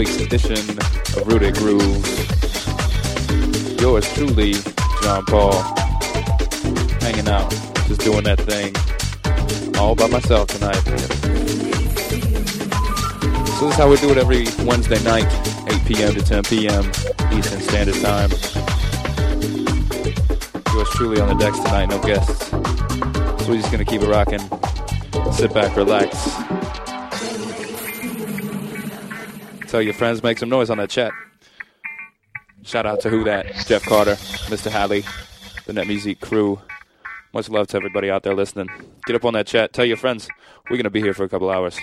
week's edition of Rooted Grooves. Yours truly, John Paul. Hanging out, just doing that thing all by myself tonight. So this is how we do it every Wednesday night, 8 p.m. to 10 p.m. Eastern Standard Time. Yours truly on the decks tonight, no guests. So we're just gonna keep it rocking. Sit back, relax. Tell your friends, make some noise on that chat. Shout out to Who That, Jeff Carter, Mr. Halley, the Net Music crew. Much love to everybody out there listening. Get up on that chat. Tell your friends. We're going to be here for a couple hours.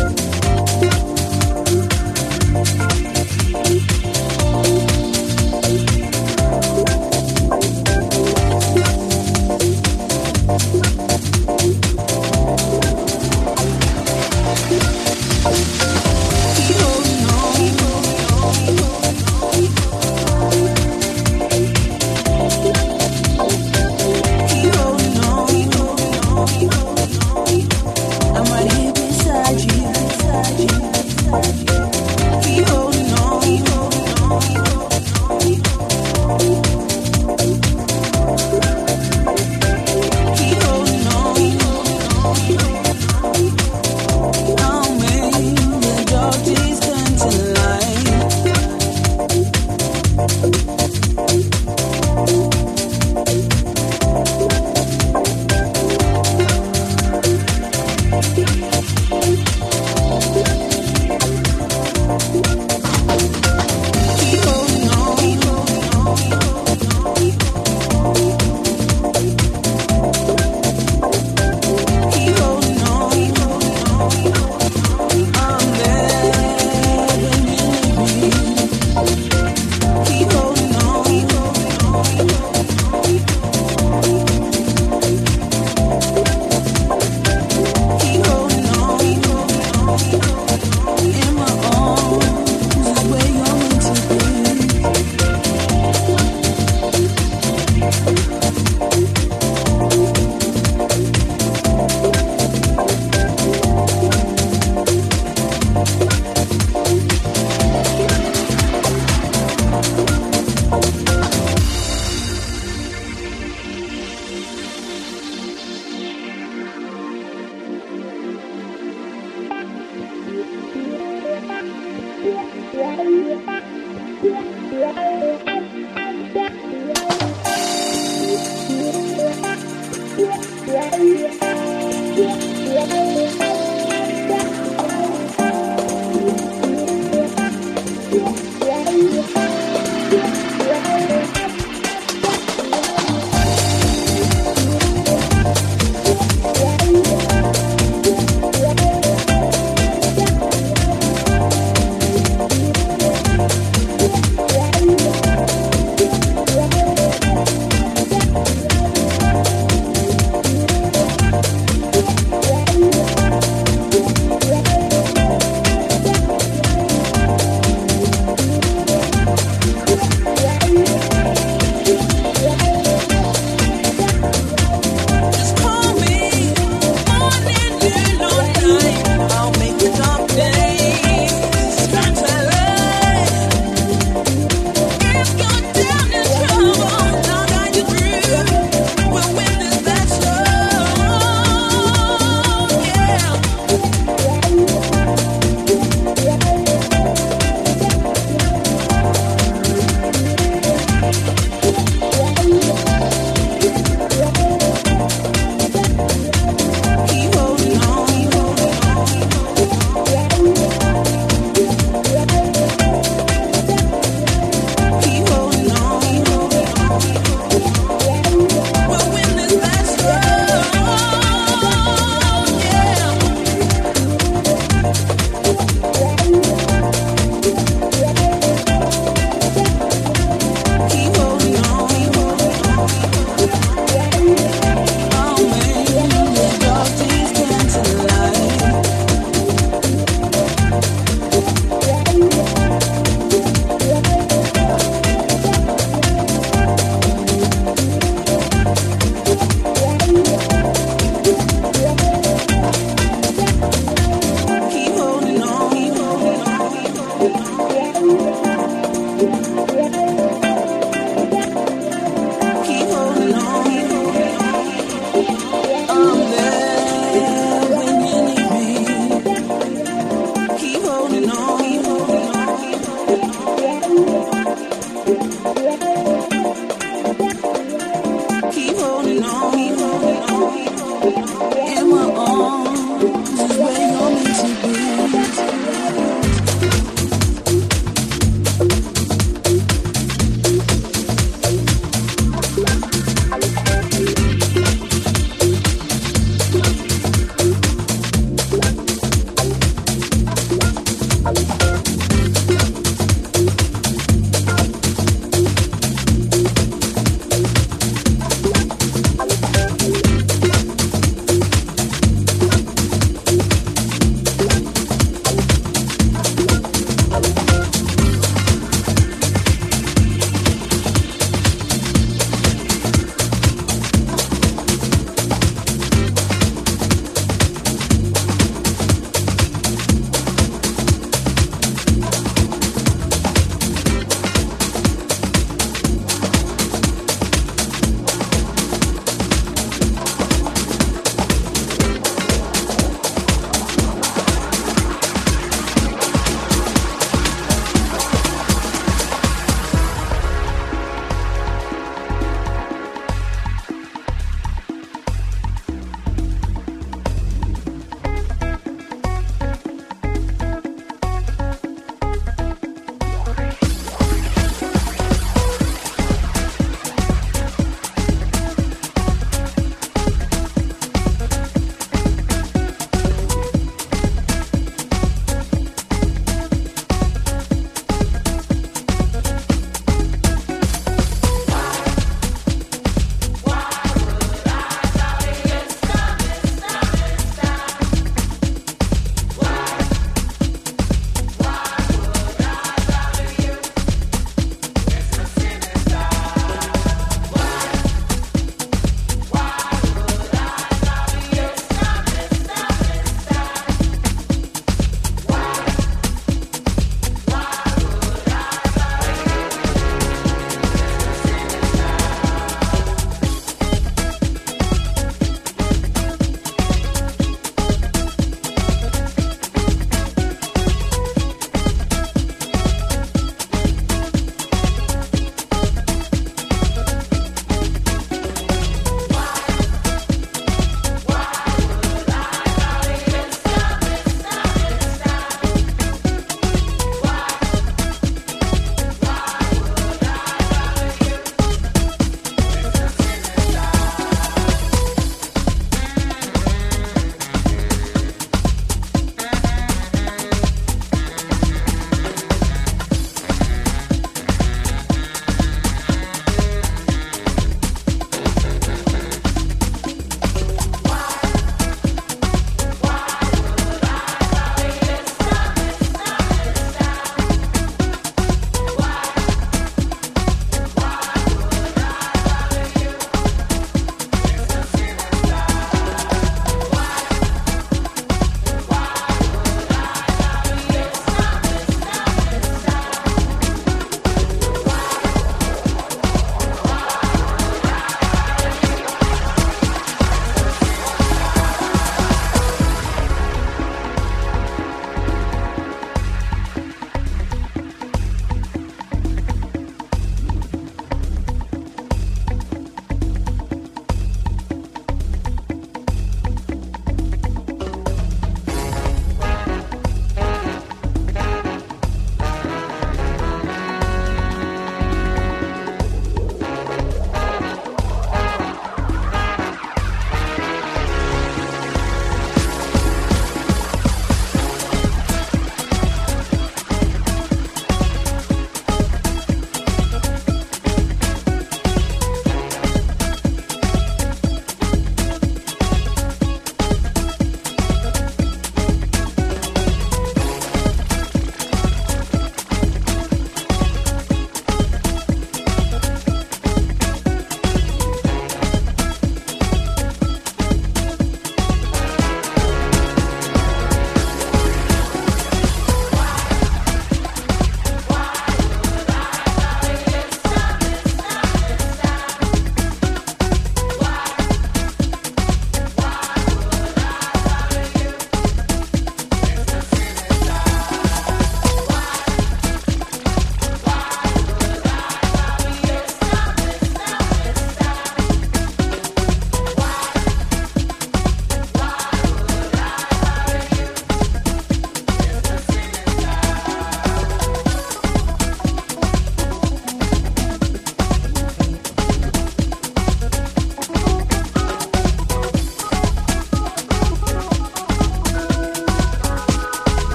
Keep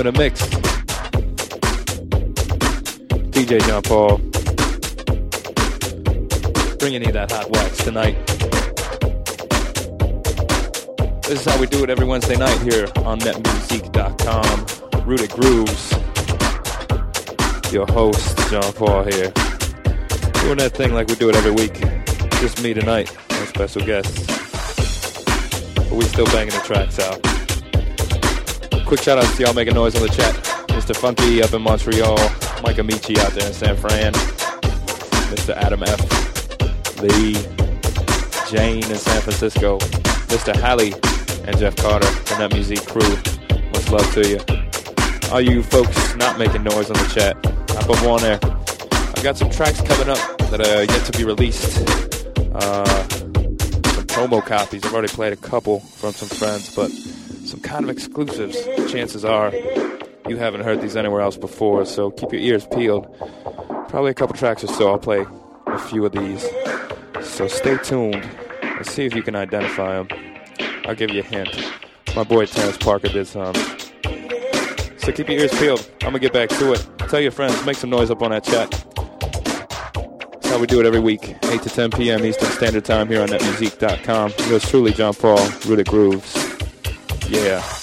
in a mix. DJ John Paul. Bringing you that hot wax tonight. This is how we do it every Wednesday night here on netmusic.com. Rooted Grooves. Your host, John Paul here. Doing that thing like we do it every week. Just me tonight, no special guests. But we still banging the tracks out. Quick shout out to y'all making noise on the chat. Mr. Funky up in Montreal. Mike Amici out there in San Fran. Mr. Adam F. Lee. Jane in San Francisco. Mr. Halley and Jeff Carter from that music crew. Much love to you. All you folks not making noise on the chat, hop up on there. I've got some tracks coming up that are yet to be released. Uh, some promo copies. I've already played a couple from some friends, but some kind of exclusives. Chances are you haven't heard these anywhere else before, so keep your ears peeled. Probably a couple tracks or so. I'll play a few of these. So stay tuned and see if you can identify them. I'll give you a hint. My boy Terrence Parker did some. So keep your ears peeled. I'm gonna get back to it. Tell your friends, make some noise up on that chat. That's how we do it every week, 8 to 10 p.m. Eastern Standard Time here on netmusic.com. Yours truly, John Paul, Rooted Grooves. Yeah.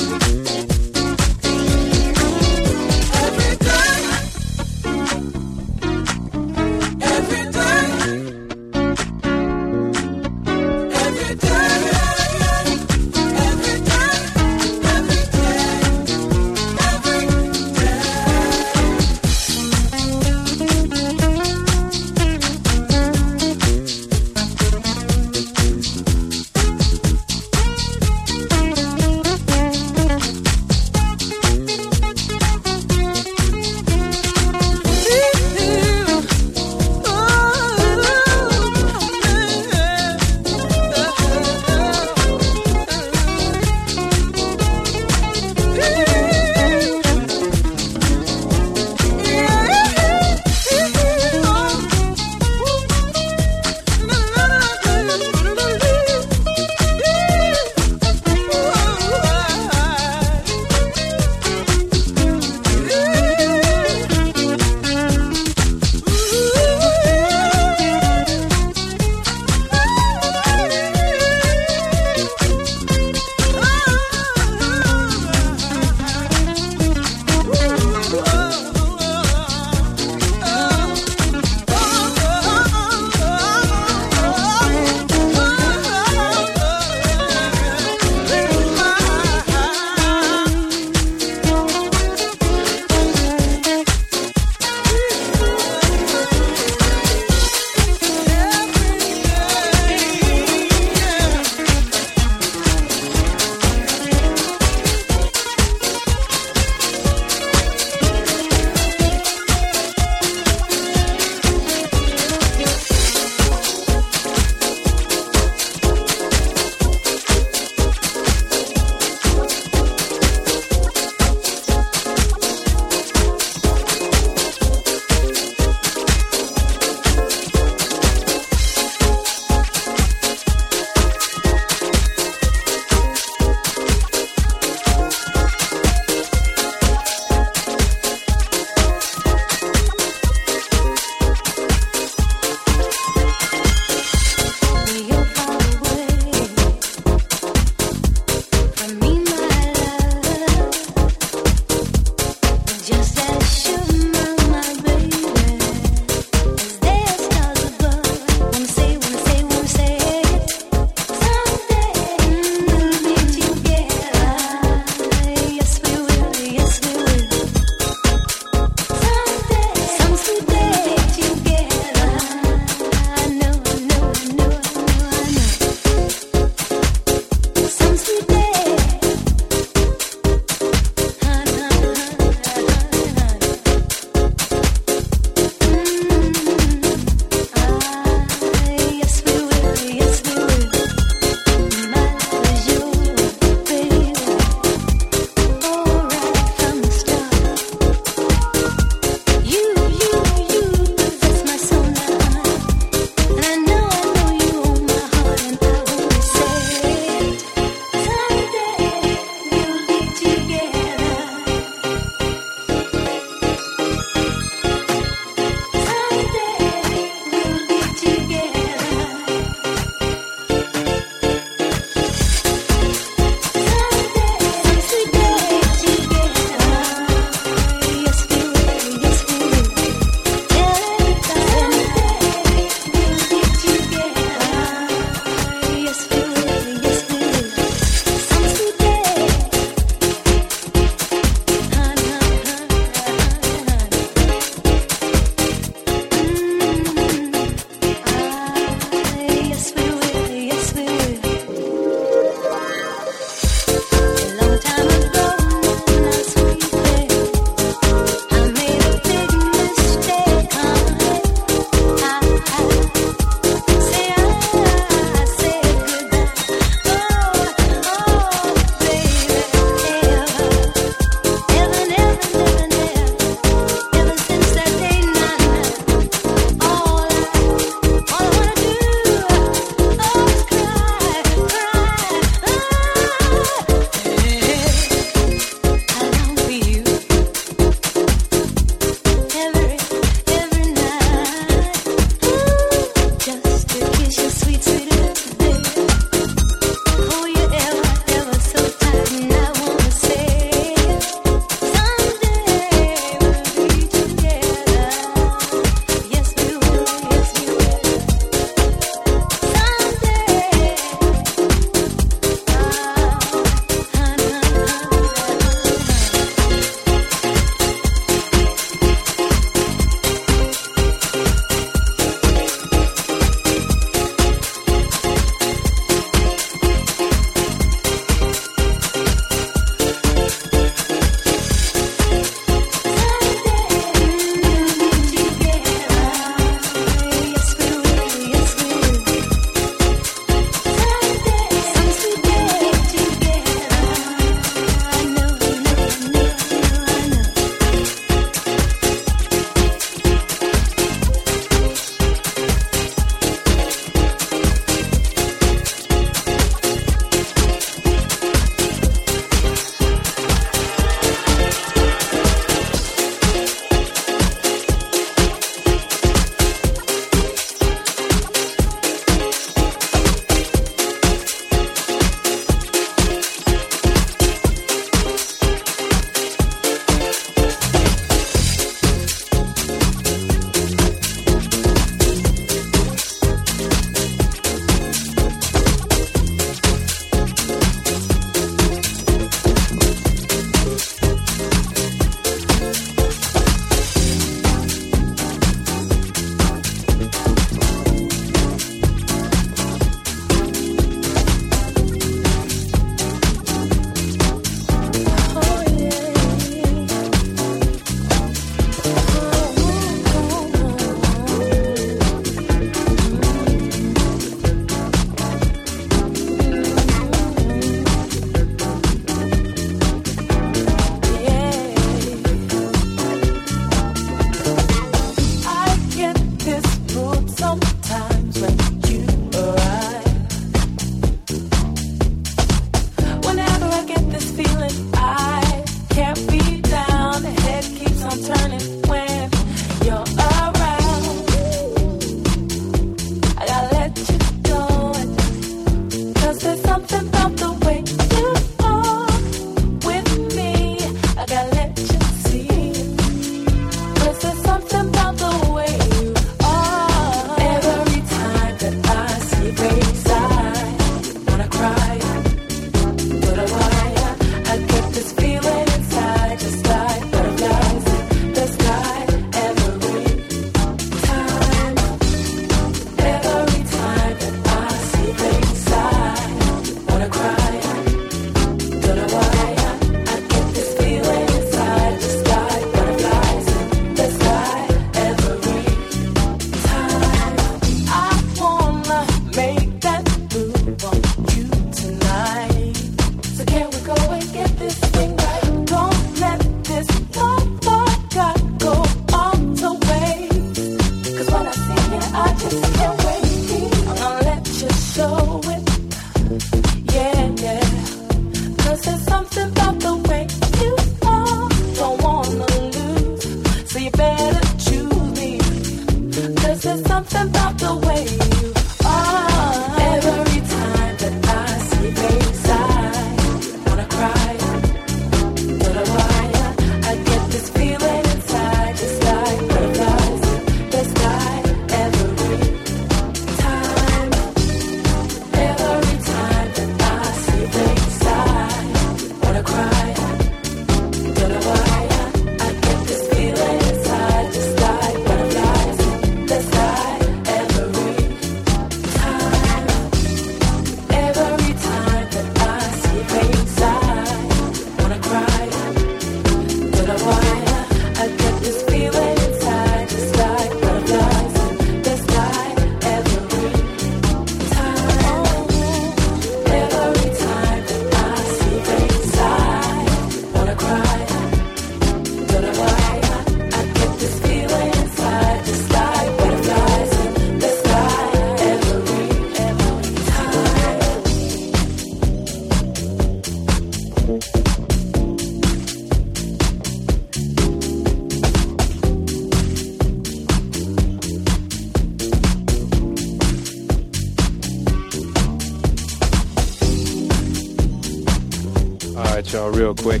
Y'all real quick.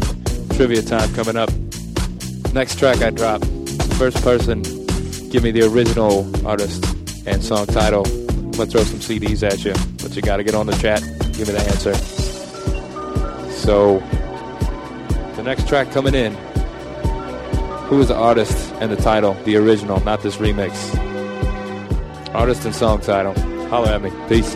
Trivia time coming up. Next track I drop. First person, give me the original artist and song title. I'm gonna throw some CDs at you, but you gotta get on the chat. Give me the answer. So, the next track coming in. Who is the artist and the title? The original, not this remix. Artist and song title. Holler at me. Peace.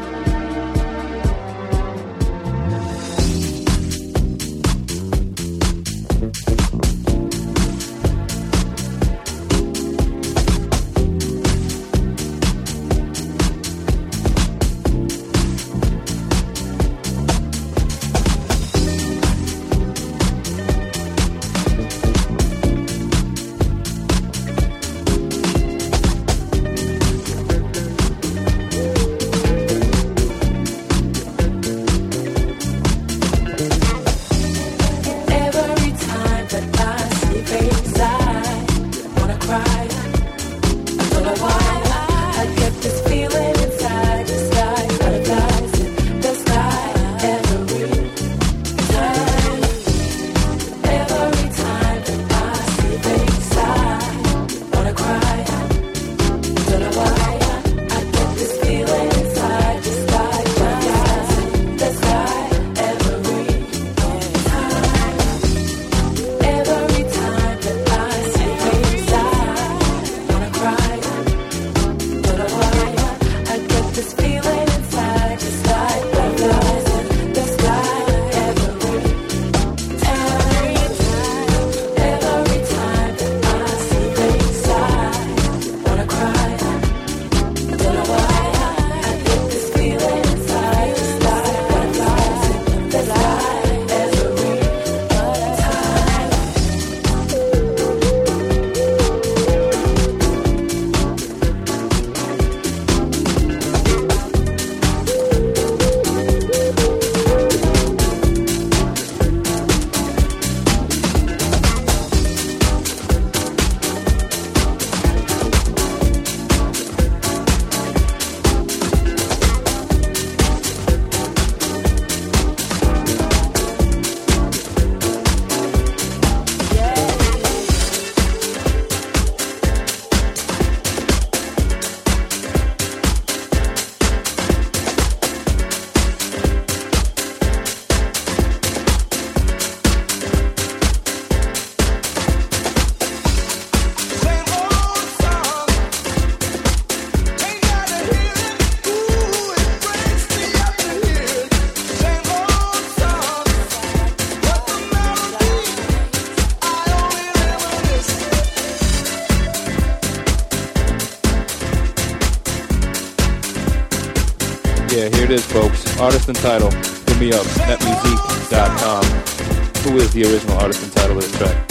It is, folks. Artist and title. Hit me up. Netmusic.com. Who is the original artist and title of this track?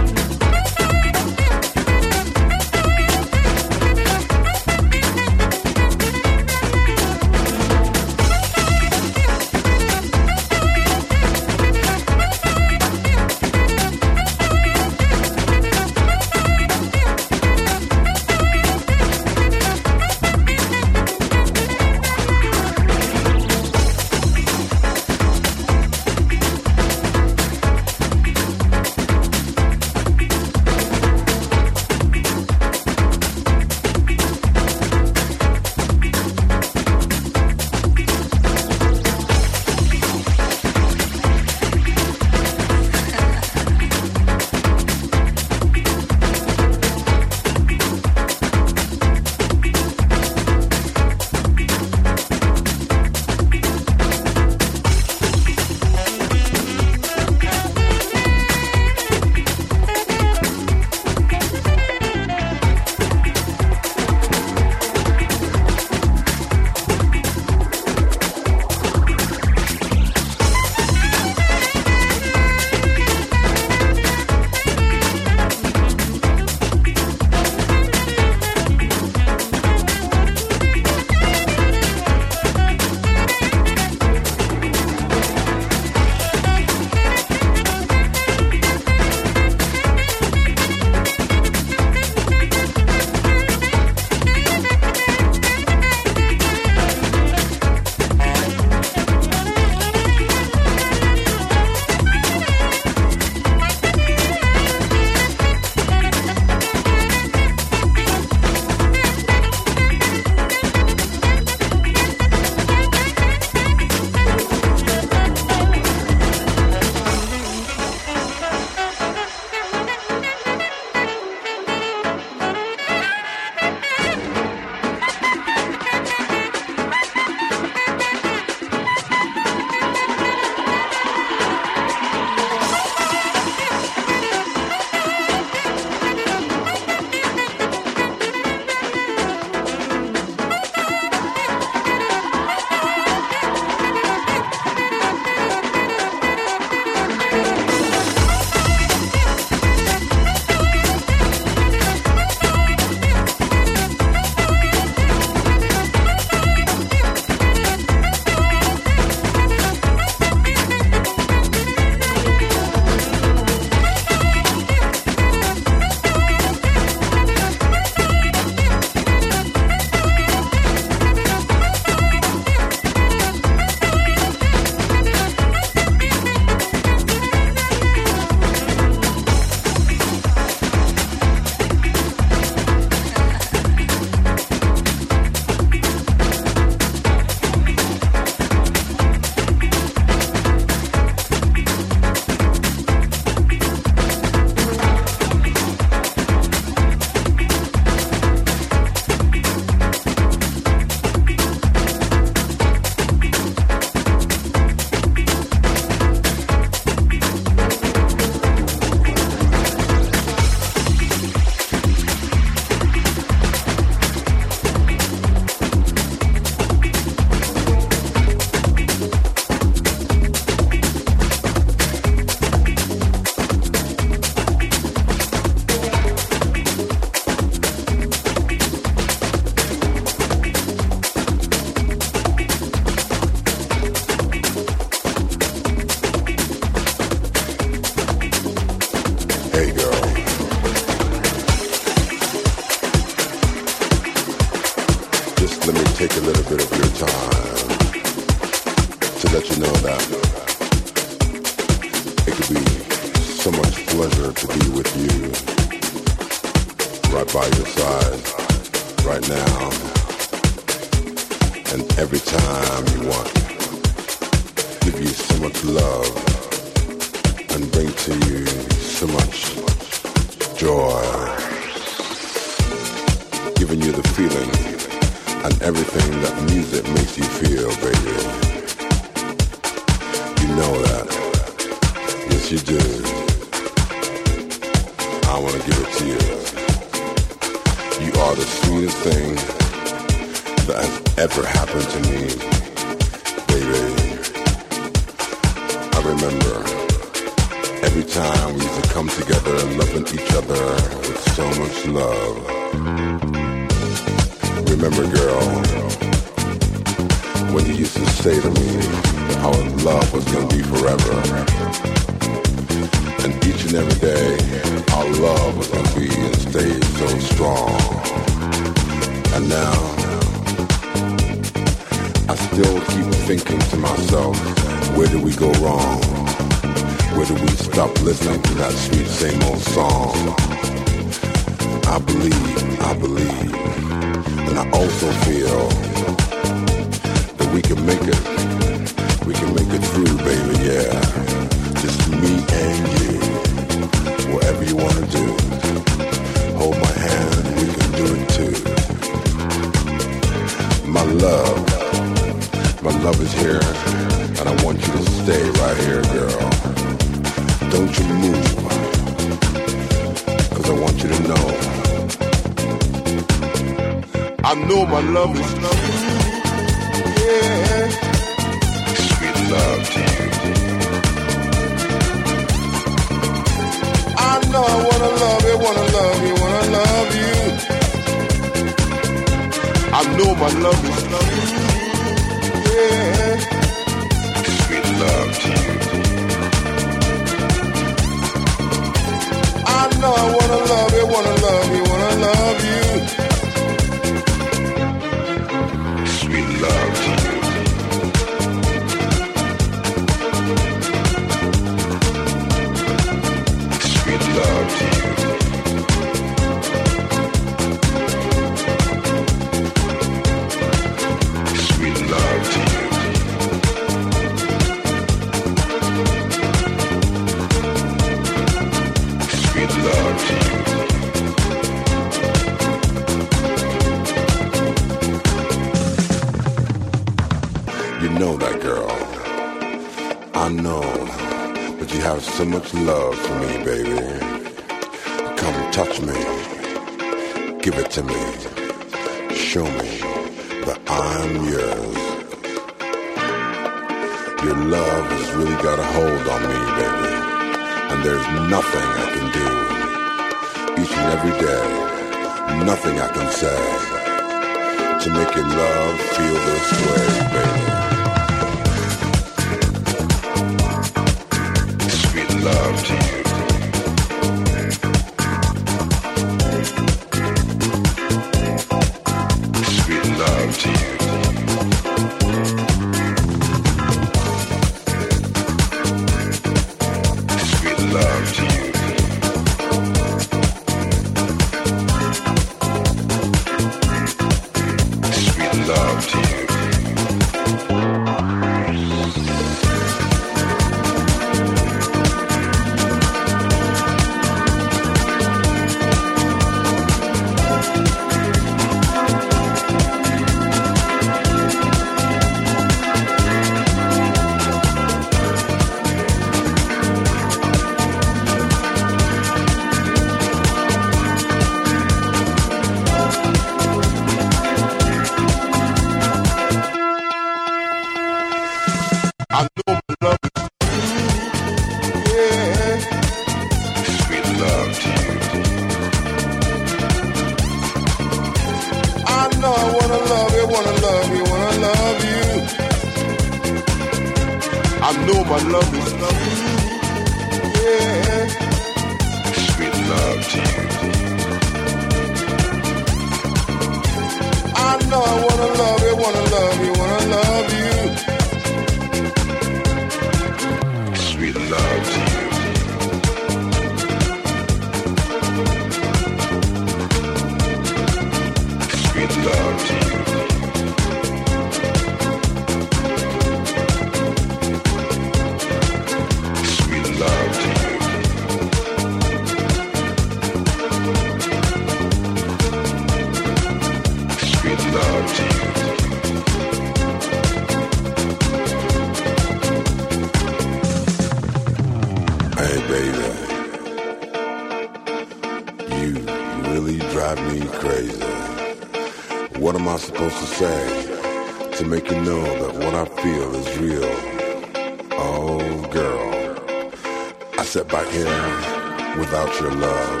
sit back here without your love,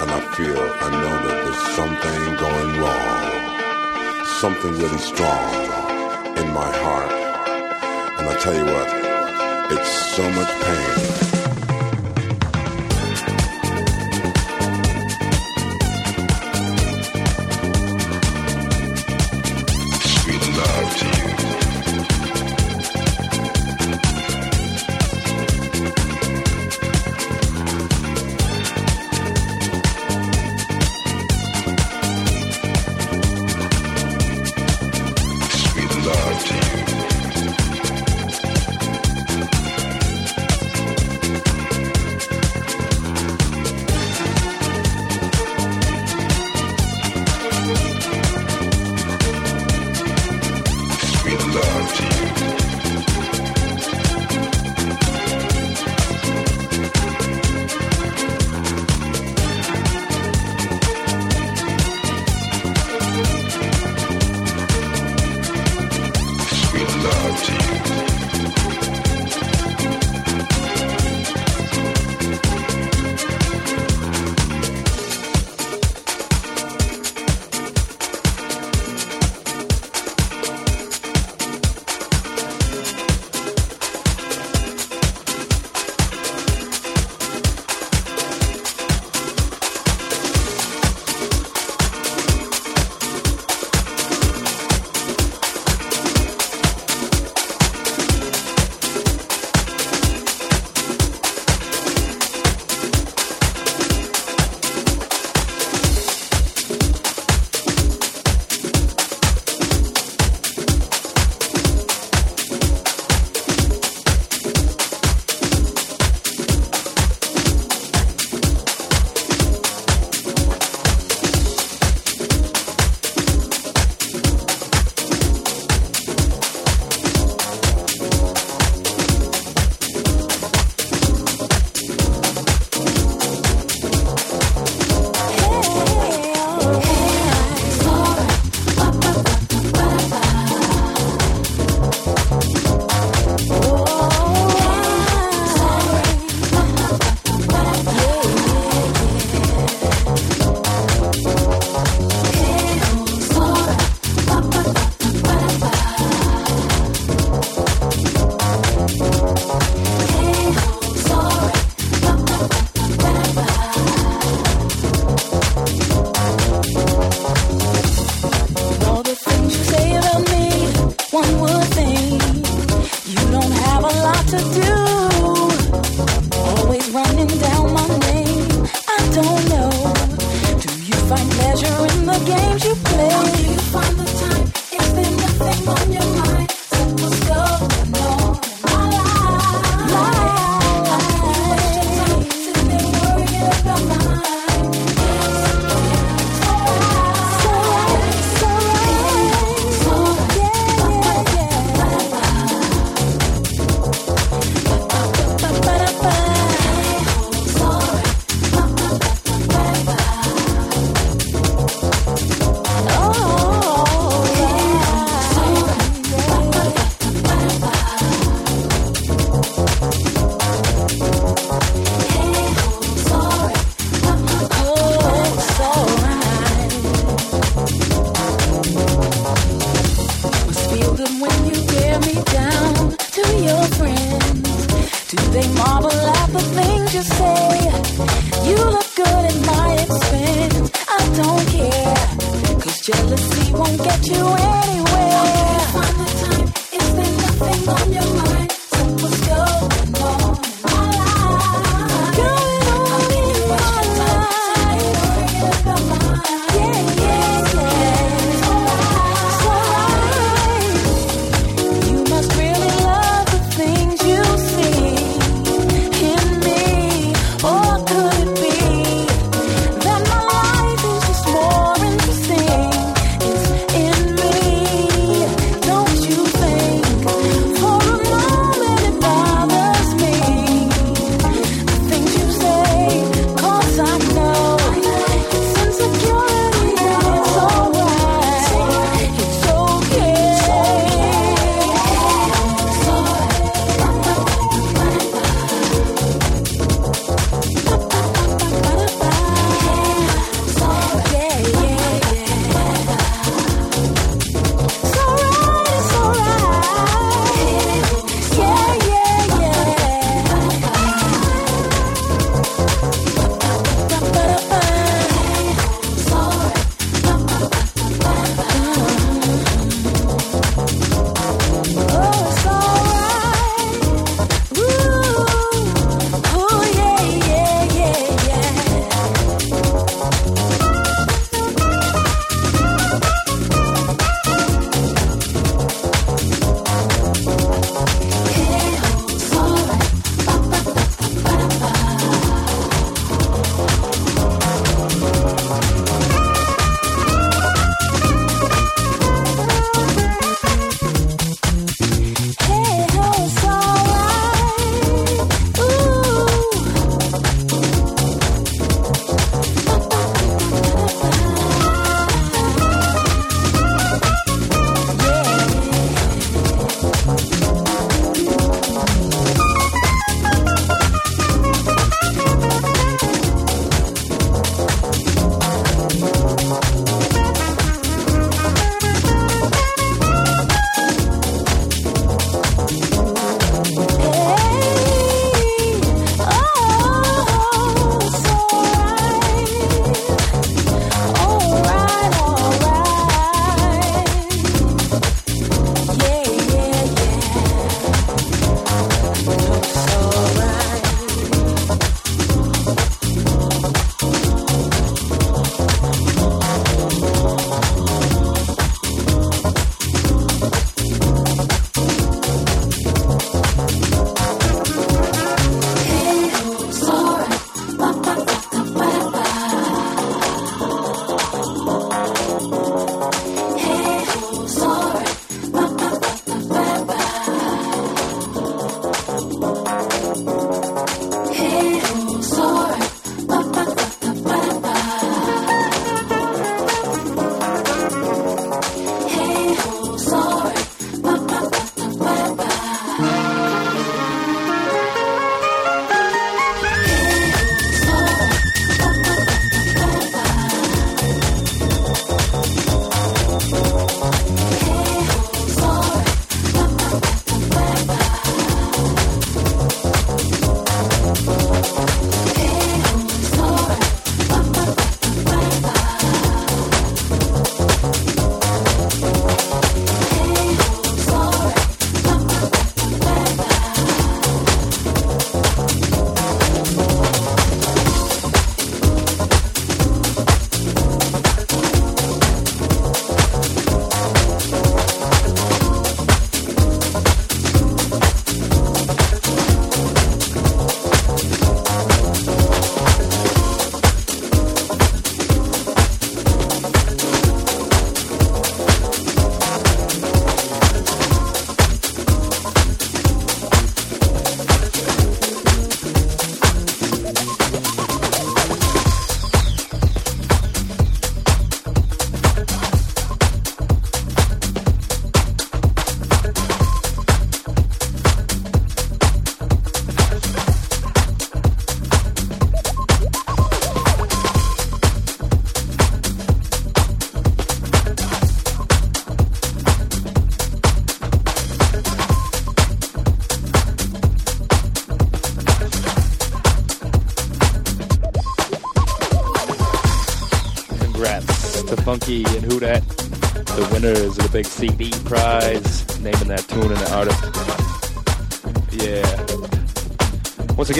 and I feel, I know that there's something going wrong, something really strong in my heart. And I tell you what, it's so much pain.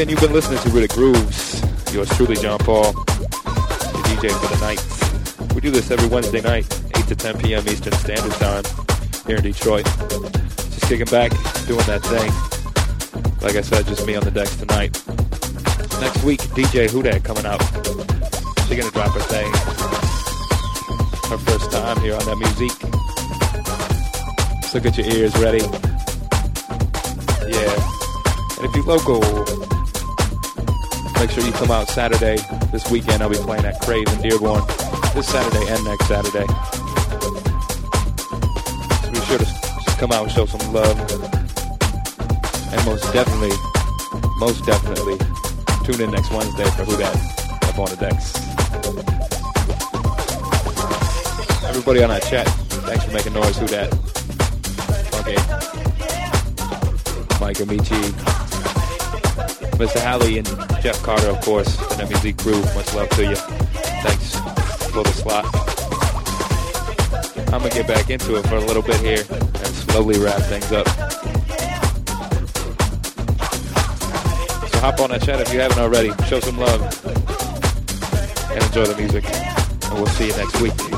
Again, you've been listening to Riddick Grooves. Yours truly, John Paul, the DJ for the night. We do this every Wednesday night, 8 to 10 p.m. Eastern Standard Time here in Detroit. Just kicking back, doing that thing. Like I said, just me on the decks tonight. Next week, DJ Who Dat coming out. She's gonna drop her thing. Her first time here on that music. So get your ears ready. Yeah. And if you're local, make sure you come out Saturday. This weekend I'll be playing at Crave in Dearborn. This Saturday and next Saturday. Be sure to come out and show some love. And most definitely, most definitely, tune in next Wednesday for Who Dat up on the decks. Everybody on that chat, thanks for making noise. Who Dat? Okay. Mike Amici, Mr. Halley, and Jeff Carter, of course, and the music crew. Much love to you. Thanks for the slot. I'm gonna get back into it for a little bit here and slowly wrap things up. So hop on that chat if you haven't already. Show some love and enjoy the music. And we'll see you next week.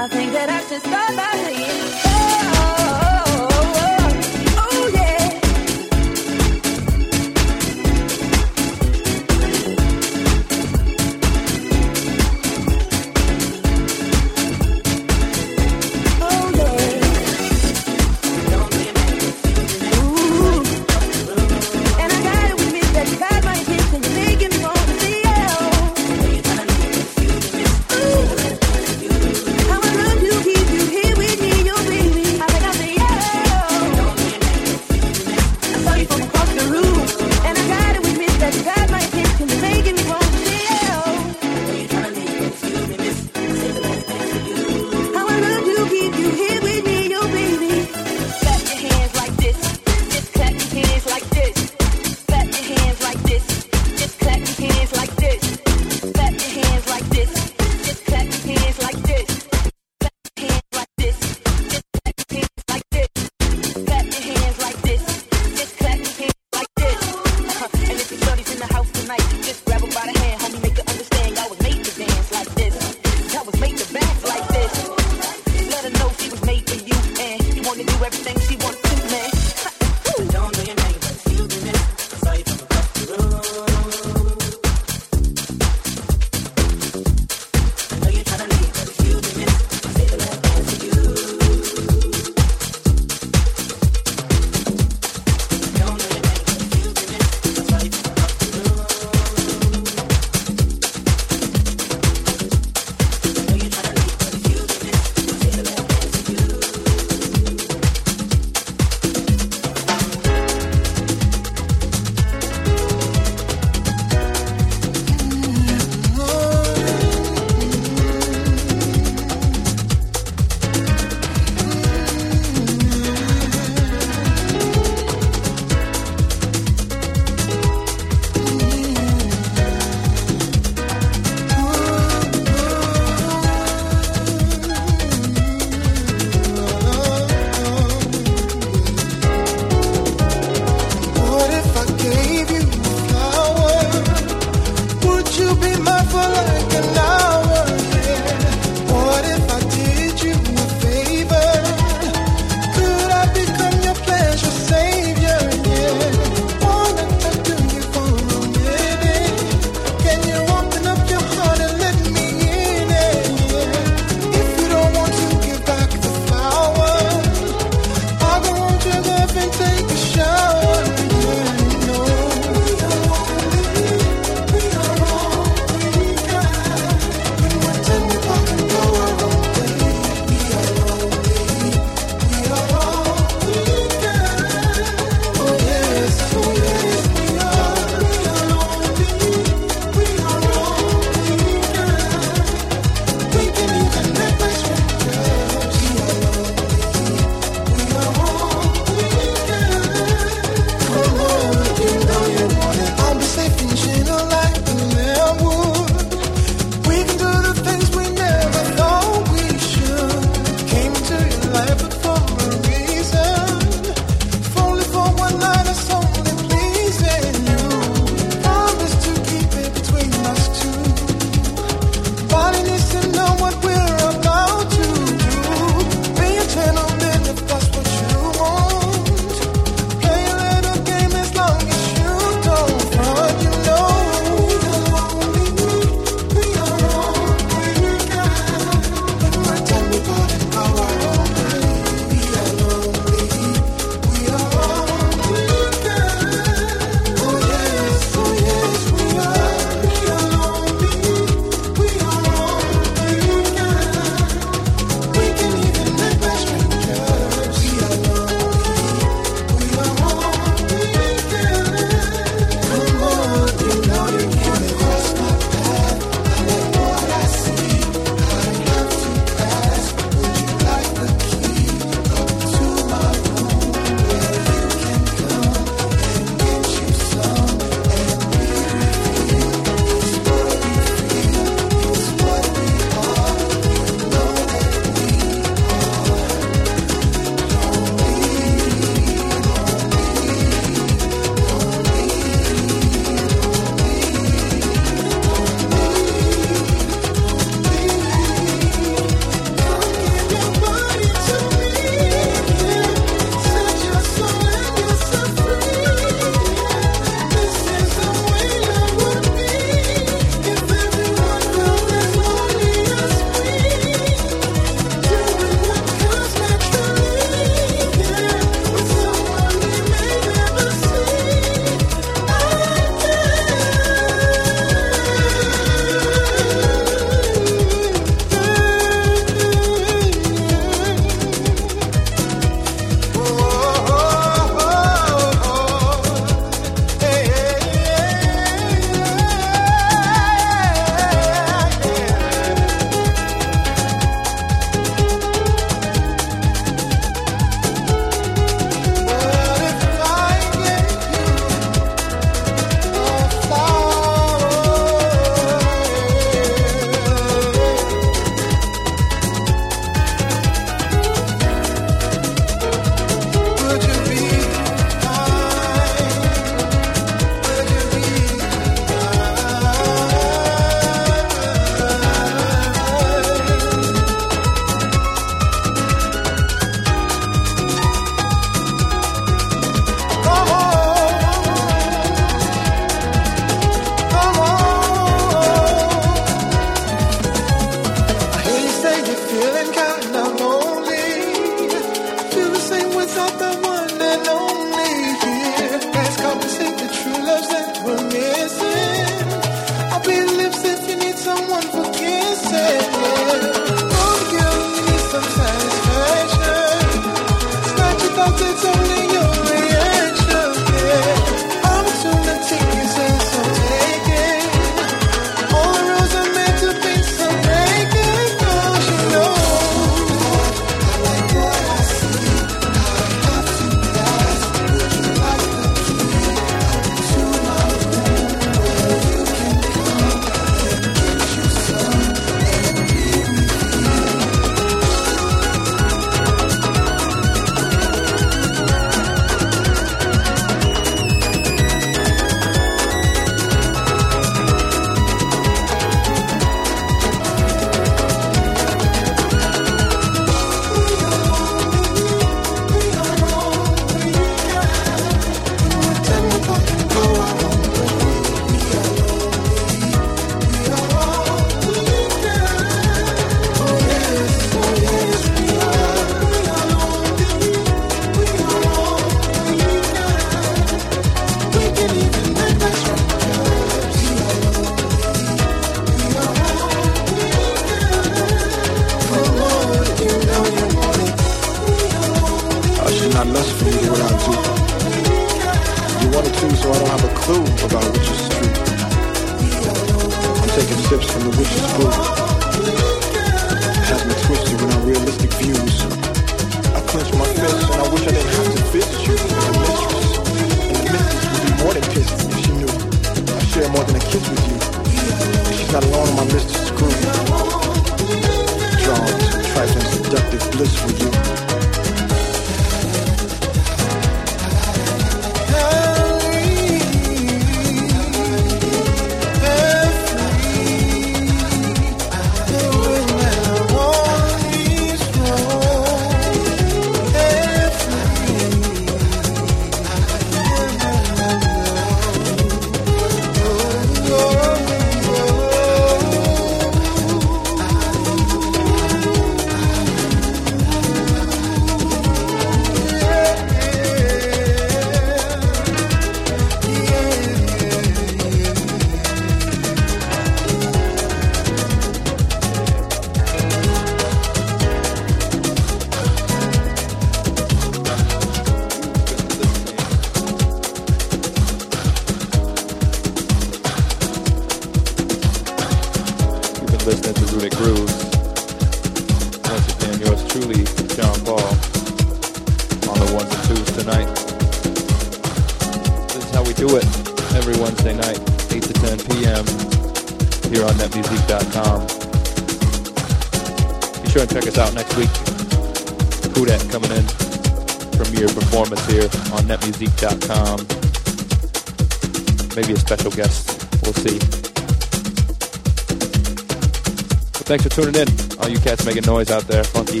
Tuning in. All you cats making noise out there. Funky.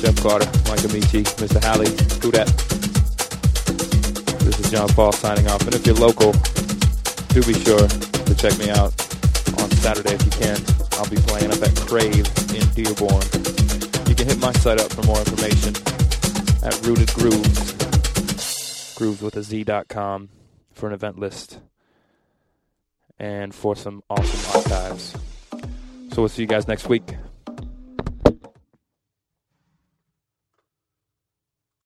Jeff Carter, Mike Amici, Mr. Halley, Kudat. This is John Paul signing off. And if you're local, do be sure to check me out on Saturday if you can. I'll be playing up at Crave in Dearborn. You can hit my site up for more information at Rooted Grooves. Grooves with a Z.com for an event list and for some. So we'll see you guys next week.